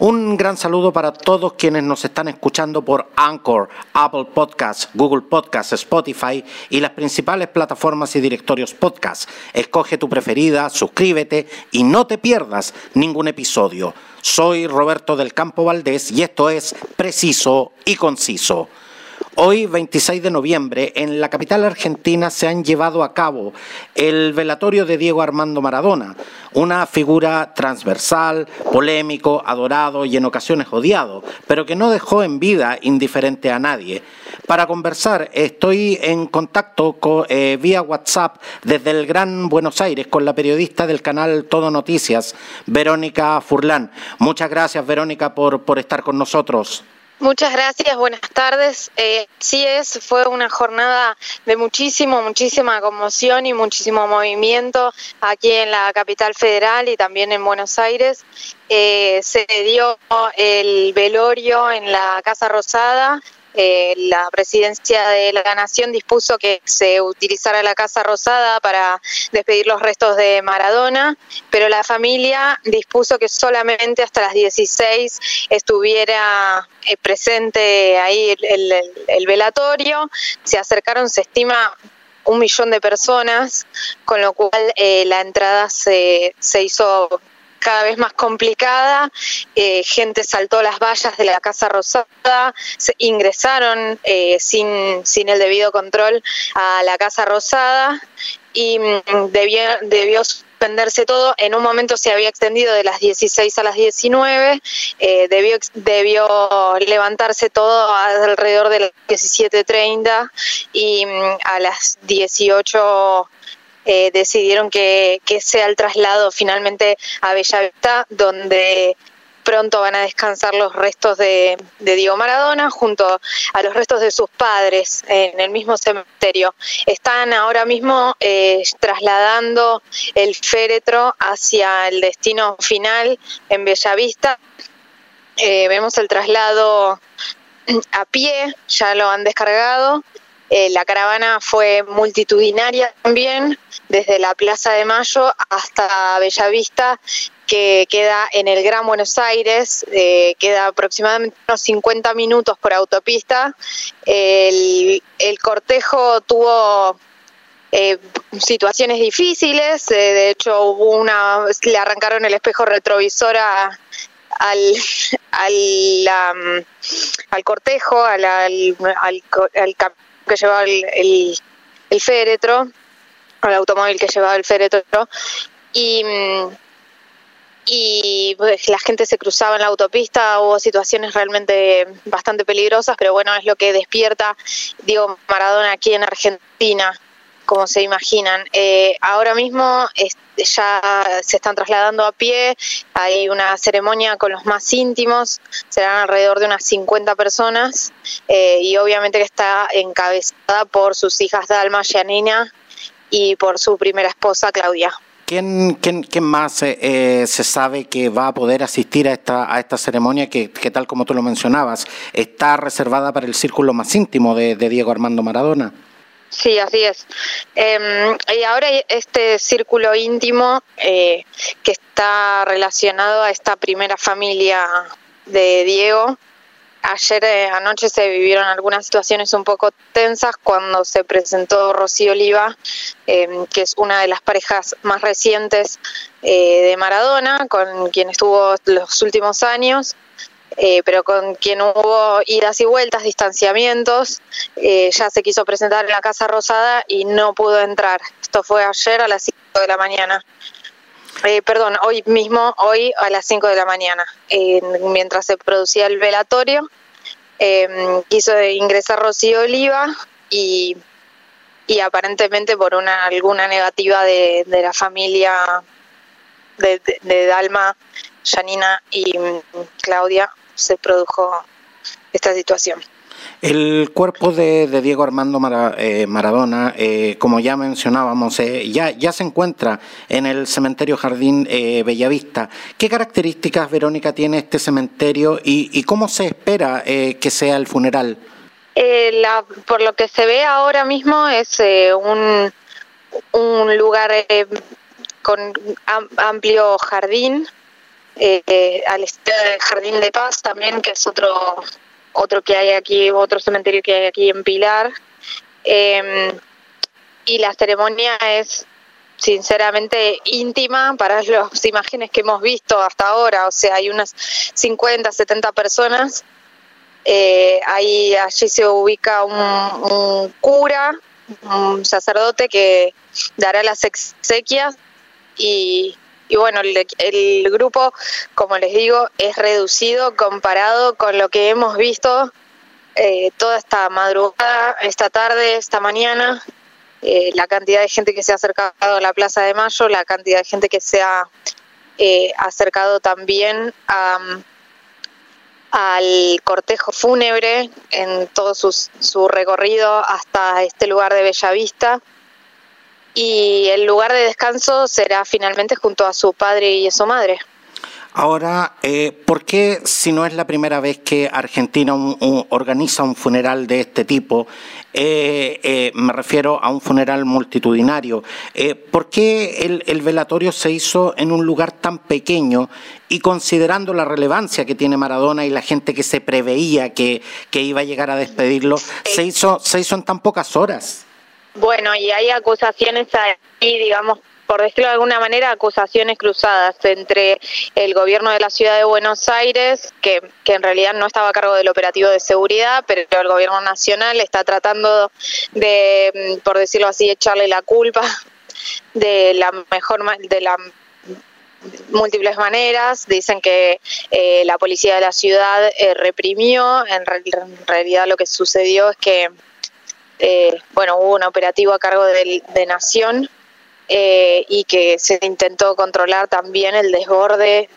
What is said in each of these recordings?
Un gran saludo para todos quienes nos están escuchando por Anchor, Apple Podcasts, Google Podcasts, Spotify y las principales plataformas y directorios podcast. Escoge tu preferida, suscríbete y no te pierdas ningún episodio. Soy Roberto del Campo Valdés y esto es Preciso y Conciso. Hoy, 26 de noviembre, en la capital argentina se han llevado a cabo el velatorio de Diego Armando Maradona, una figura transversal, polémico, adorado y en ocasiones odiado, pero que no dejó en vida indiferente a nadie. Para conversar, estoy en contacto eh, vía WhatsApp desde el Gran Buenos Aires con la periodista del canal Todo Noticias, Verónica Furlán. Muchas gracias, Verónica, por, por estar con nosotros. Muchas gracias, buenas tardes. Eh, sí es, fue una jornada de muchísimo, muchísima conmoción y muchísimo movimiento aquí en la capital federal y también en Buenos Aires. Eh, se dio el velorio en la Casa Rosada eh, la presidencia de la Nación dispuso que se utilizara la Casa Rosada para despedir los restos de Maradona, pero la familia dispuso que solamente hasta las 16 estuviera eh, presente ahí el, velatorio. Se acercaron, se estima, un millón de personas, con lo cual eh, la entrada se, se hizo cada vez más complicada, eh, gente saltó las vallas de la Casa Rosada, se ingresaron eh, sin, sin el debido control a la Casa Rosada y mm, debió, debió suspenderse todo. En un momento se había extendido de las 16 a las 19, eh, debió, debió levantarse todo alrededor de las 17.30 y mm, a las 18 eh, decidieron que, sea el traslado finalmente a Bellavista, donde pronto van a descansar los restos de, Diego Maradona junto a los restos de sus padres en el mismo cementerio. Están ahora mismo eh, trasladando el féretro hacia el destino final en Bellavista. Eh, vemos el traslado a pie, ya lo han descargado eh, la caravana fue multitudinaria también, desde la Plaza de Mayo hasta Bellavista, que queda en el Gran Buenos Aires, eh, queda aproximadamente unos 50 minutos por autopista. El, cortejo tuvo eh, situaciones difíciles, de hecho hubo una, le arrancaron el espejo retrovisor al, cortejo, al, al que llevaba el, el, féretro, el automóvil que llevaba el féretro, y, y pues, la gente se cruzaba en la autopista, hubo situaciones realmente bastante peligrosas, pero bueno, es lo que despierta, digo, Maradona aquí en Argentina, como se imaginan. Eh, ahora mismo ya se están trasladando a pie, hay una ceremonia con los más íntimos, serán alrededor de unas 50 personas eh, y obviamente que está encabezada por sus hijas Dalma, Janina y por su primera esposa Claudia. ¿Quién, quién, quién más eh, se sabe que va a poder asistir a esta, a esta ceremonia que, que, tal como tú lo mencionabas, está reservada para el círculo más íntimo de Diego Armando Maradona? Sí, así es. Em, y ahora este círculo íntimo eh, que está relacionado a esta primera familia de Diego. Ayer eh, anoche se vivieron algunas situaciones un poco tensas cuando se presentó Rocío Oliva, em, que es una de las parejas más recientes eh, de Maradona, con quien estuvo los últimos años. Eh, pero con quien hubo idas y vueltas, distanciamientos, eh, ya se quiso presentar en la Casa Rosada y no pudo entrar. Esto fue ayer a las 5 de la mañana. Eh, perdón, hoy mismo, hoy a las 5 de la mañana, mientras se producía el velatorio, quiso ingresar Rocío Oliva y, y aparentemente por una alguna negativa de, de la familia de, de, de Dalma, Janina y mm, Claudia, se produjo esta situación. El cuerpo de, Diego Armando eh, Maradona, eh, como ya mencionábamos, eh, ya, ya se encuentra en el cementerio Jardín Bellavista. ¿Qué características, Verónica, tiene este cementerio y, cómo se espera que sea el funeral? por lo que se ve ahora mismo es un, un lugar con amplio jardín eh, al del Jardín de Paz también, que es otro otro que hay aquí, otro cementerio que hay aquí en Pilar. Em, y la ceremonia es sinceramente íntima para las imágenes que hemos visto hasta ahora, o sea, hay unas 50, 70 personas. Eh, ahí allí se ubica un, cura, un sacerdote que dará las exequias y, y bueno, el, grupo, como les digo, es reducido comparado con lo que hemos visto eh, toda esta madrugada, esta tarde, esta mañana, eh, la cantidad de gente que se ha acercado a la Plaza de Mayo, la cantidad de gente que se ha eh, acercado también al cortejo fúnebre en todo su recorrido hasta este lugar de Bellavista y el lugar de descanso será finalmente junto a su padre y a su madre. Ahora, eh, ¿por qué si no es la primera vez que Argentina organiza un funeral de este tipo, eh, eh, me refiero a un funeral multitudinario, ¿por qué el, el, velatorio se hizo en un lugar tan pequeño y considerando la relevancia que tiene Maradona y la gente que se preveía que, que iba a llegar a despedirlo, se hizo, se hizo en tan pocas horas? Bueno, y hay acusaciones ahí, digamos, por decirlo de alguna manera, acusaciones cruzadas entre el gobierno de la ciudad de Buenos Aires, que, en realidad no estaba a cargo del operativo de seguridad, pero el gobierno nacional está tratando de, mm, por decirlo así, echarle la culpa de la mejor de la múltiples maneras. Dicen que eh, la policía de la ciudad eh, reprimió. En, en realidad lo que sucedió es que eh, bueno, hubo un operativo a cargo de, Nación eh, y que se intentó controlar también el desborde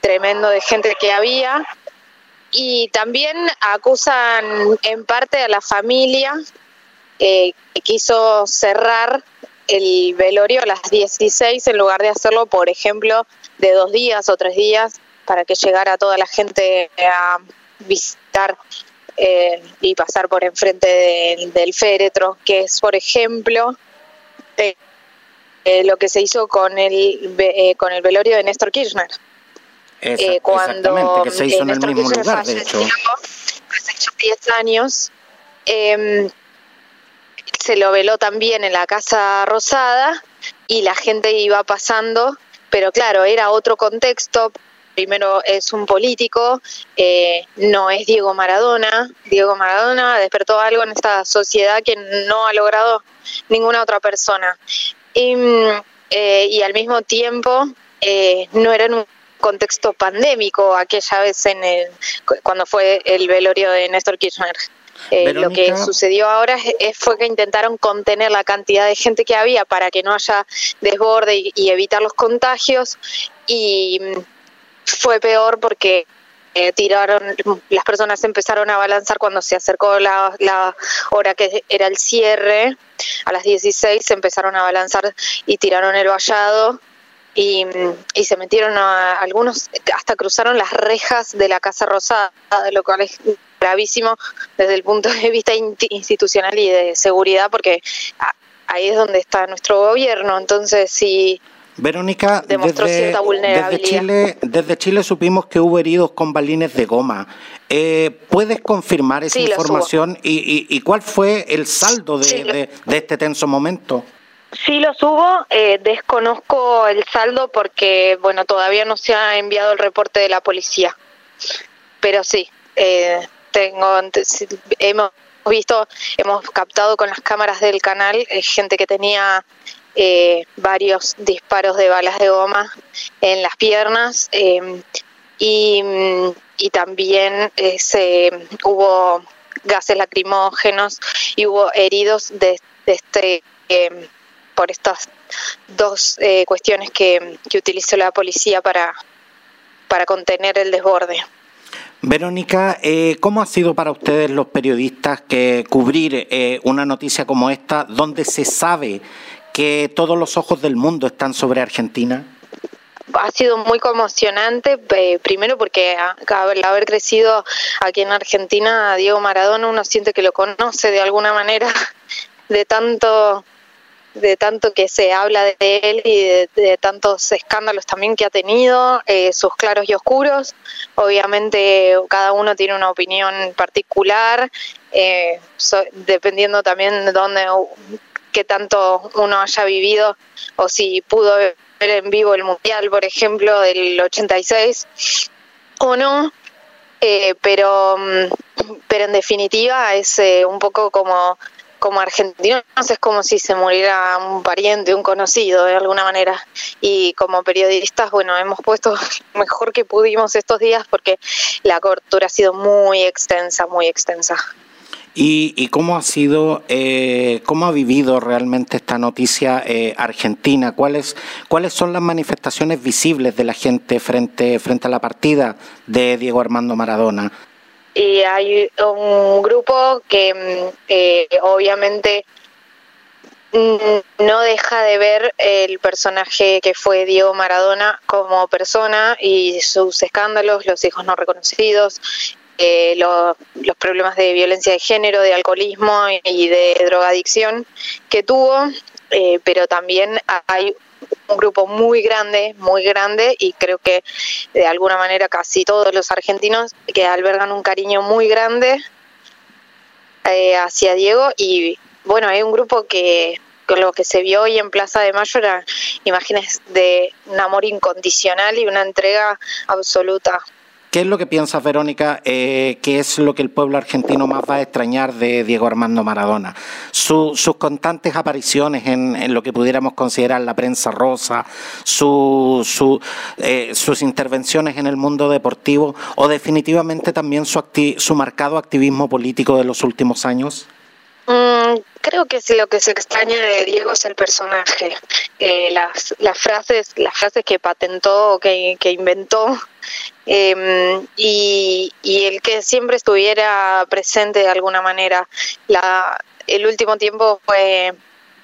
tremendo de gente que había. Y también acusan en parte a la familia eh, que quiso cerrar el velorio a las 16 en lugar de hacerlo, por ejemplo, de dos días o tres días para que llegara toda la gente a visitar eh, y pasar por enfrente del, féretro, que es, por ejemplo, eh, eh, lo que se hizo con el, con el velorio de Néstor Kirchner. cuando que se hizo en el mismo lugar, de hecho. Hace 10 años, em, se lo veló también en la Casa Rosada y la gente iba pasando, pero claro, era otro contexto, primero es un político, eh, no es Diego Maradona. Diego Maradona despertó algo en esta sociedad que no ha logrado ninguna otra persona. Y, mm, eh, al mismo tiempo eh, no era en un contexto pandémico aquella vez en el, cuando fue el velorio de Néstor Kirchner. lo que sucedió ahora es, fue que intentaron contener la cantidad de gente que había para que no haya desborde y evitar los contagios y mm, fue peor porque eh, tiraron, las personas empezaron a balanzar cuando se acercó la, la, hora que era el cierre, a las 16 se empezaron a balanzar y tiraron el vallado y, se metieron a algunos, hasta cruzaron las rejas de la Casa Rosada, lo cual es gravísimo desde el punto de vista institucional y de seguridad porque ahí es donde está nuestro gobierno, entonces si Verónica, desde, Chile, desde Chile supimos que hubo heridos con balines de goma. Eh, ¿Puedes confirmar esa información y, cuál fue el saldo de, este tenso momento? Sí los hubo, eh, desconozco el saldo porque, bueno, todavía no se ha enviado el reporte de la policía, pero sí, eh, tengo, hemos visto, hemos captado con las cámaras del canal gente que tenía eh, varios disparos de balas de goma en las piernas em, y, también se, hubo gases lacrimógenos y hubo heridos de, este em, por estas dos eh, cuestiones que, utilizó la policía para, para contener el desborde. Verónica, eh, ¿cómo ha sido para ustedes los periodistas que cubrir una noticia como esta donde se sabe que todos los ojos del mundo están sobre Argentina? ha sido muy conmocionante, primero porque al haber crecido aquí en Argentina, Diego Maradona uno siente que lo conoce de alguna manera, de tanto de tanto que se habla de él y de, tantos escándalos también que ha tenido, eh, sus claros y oscuros. Obviamente cada uno tiene una opinión particular, eh, dependiendo también de dónde, qué tanto uno haya vivido o si pudo ver en vivo el Mundial, por ejemplo, del 86 o no. Eh, pero, mm, pero en definitiva es un poco como como argentinos es como si se muriera un pariente, un conocido de alguna manera. Y como periodistas, bueno, hemos puesto lo mejor que pudimos estos días porque la cobertura ha sido muy extensa, muy extensa. ¿Y, cómo ha sido, eh, cómo ha vivido realmente esta noticia eh, argentina? ¿Cuáles, ¿Cuáles son las manifestaciones visibles de la gente frente, frente a la partida de Diego Armando Maradona? y hay un grupo que mm, eh, obviamente mm, no deja de ver el personaje que fue Diego Maradona como persona y sus escándalos, los hijos no reconocidos, eh, los problemas de violencia de género, de alcoholismo y de drogadicción que tuvo, eh, pero también hay un grupo muy grande, muy grande, y creo que de alguna manera casi todos los argentinos que albergan un cariño muy grande eh, hacia Diego. Y bueno, hay un grupo que lo que se vio hoy en Plaza de Mayo era imágenes de un amor incondicional y una entrega absoluta ¿Qué es lo que piensas, Verónica? Eh, ¿Qué es lo que el pueblo argentino más va a extrañar de Diego Armando Maradona? sus constantes apariciones en, lo que pudiéramos considerar la prensa rosa, eh, sus intervenciones en el mundo deportivo o definitivamente también su, su marcado activismo político de los últimos años? Mm, creo que lo que se extraña de Diego es el personaje, eh, las, las frases, las frases que patentó, que, que inventó, eh, y, y, el que siempre estuviera presente de alguna manera. La, el último tiempo fue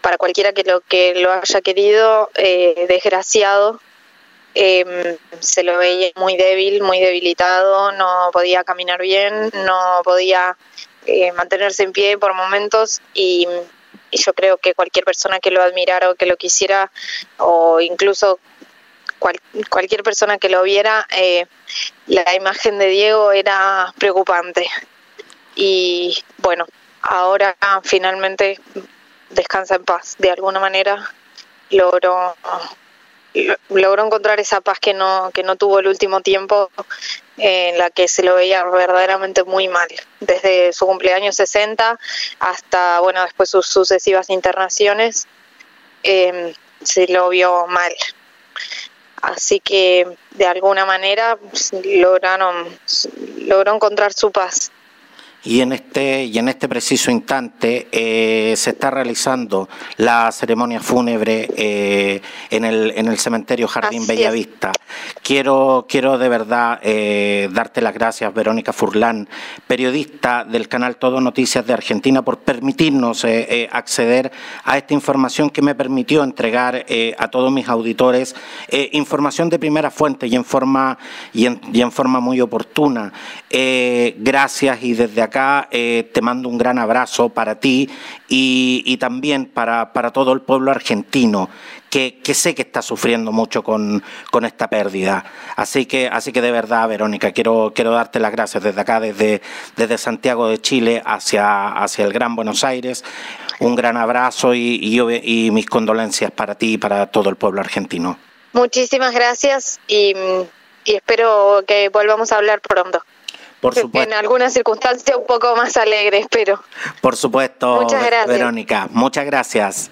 para cualquiera que lo que lo haya querido eh, desgraciado. Eh, se lo veía muy débil, muy debilitado, no podía caminar bien, no podía eh, mantenerse en pie por momentos y, yo creo que cualquier persona que lo admirara o que lo quisiera o incluso cualquier persona que lo viera, eh, la imagen de Diego era preocupante. Y bueno, ahora finalmente descansa en paz. De alguna manera logró logró encontrar esa paz que no que no tuvo el último tiempo en la que se lo veía verdaderamente muy mal. Desde su cumpleaños 60 hasta bueno después sus sucesivas internaciones em, se lo vio mal. Así que de alguna manera lograron logró encontrar su paz y en este, y en este preciso instante eh, se está realizando la ceremonia fúnebre eh, en, el, en el cementerio Jardín Bellavista. Quiero, quiero de verdad eh, darte las gracias, Verónica Furlán, periodista del canal Todo Noticias de Argentina, por permitirnos acceder a esta información que me permitió entregar a todos mis auditores información de primera fuente y en forma, y en, y en forma muy oportuna. gracias y desde acá eh, te mando un gran abrazo para ti y, también para, todo el pueblo argentino, que, sé que está sufriendo mucho con, esta pérdida. Así que, así que de verdad, Verónica, quiero, quiero darte las gracias desde acá, desde, Santiago de Chile hacia, el Gran Buenos Aires. Un gran abrazo y, mis condolencias para ti y para todo el pueblo argentino. Muchísimas gracias y espero que volvamos a hablar pronto. Por supuesto. En algunas circunstancias un poco más alegres, pero. Por supuesto, Verónica. Muchas gracias.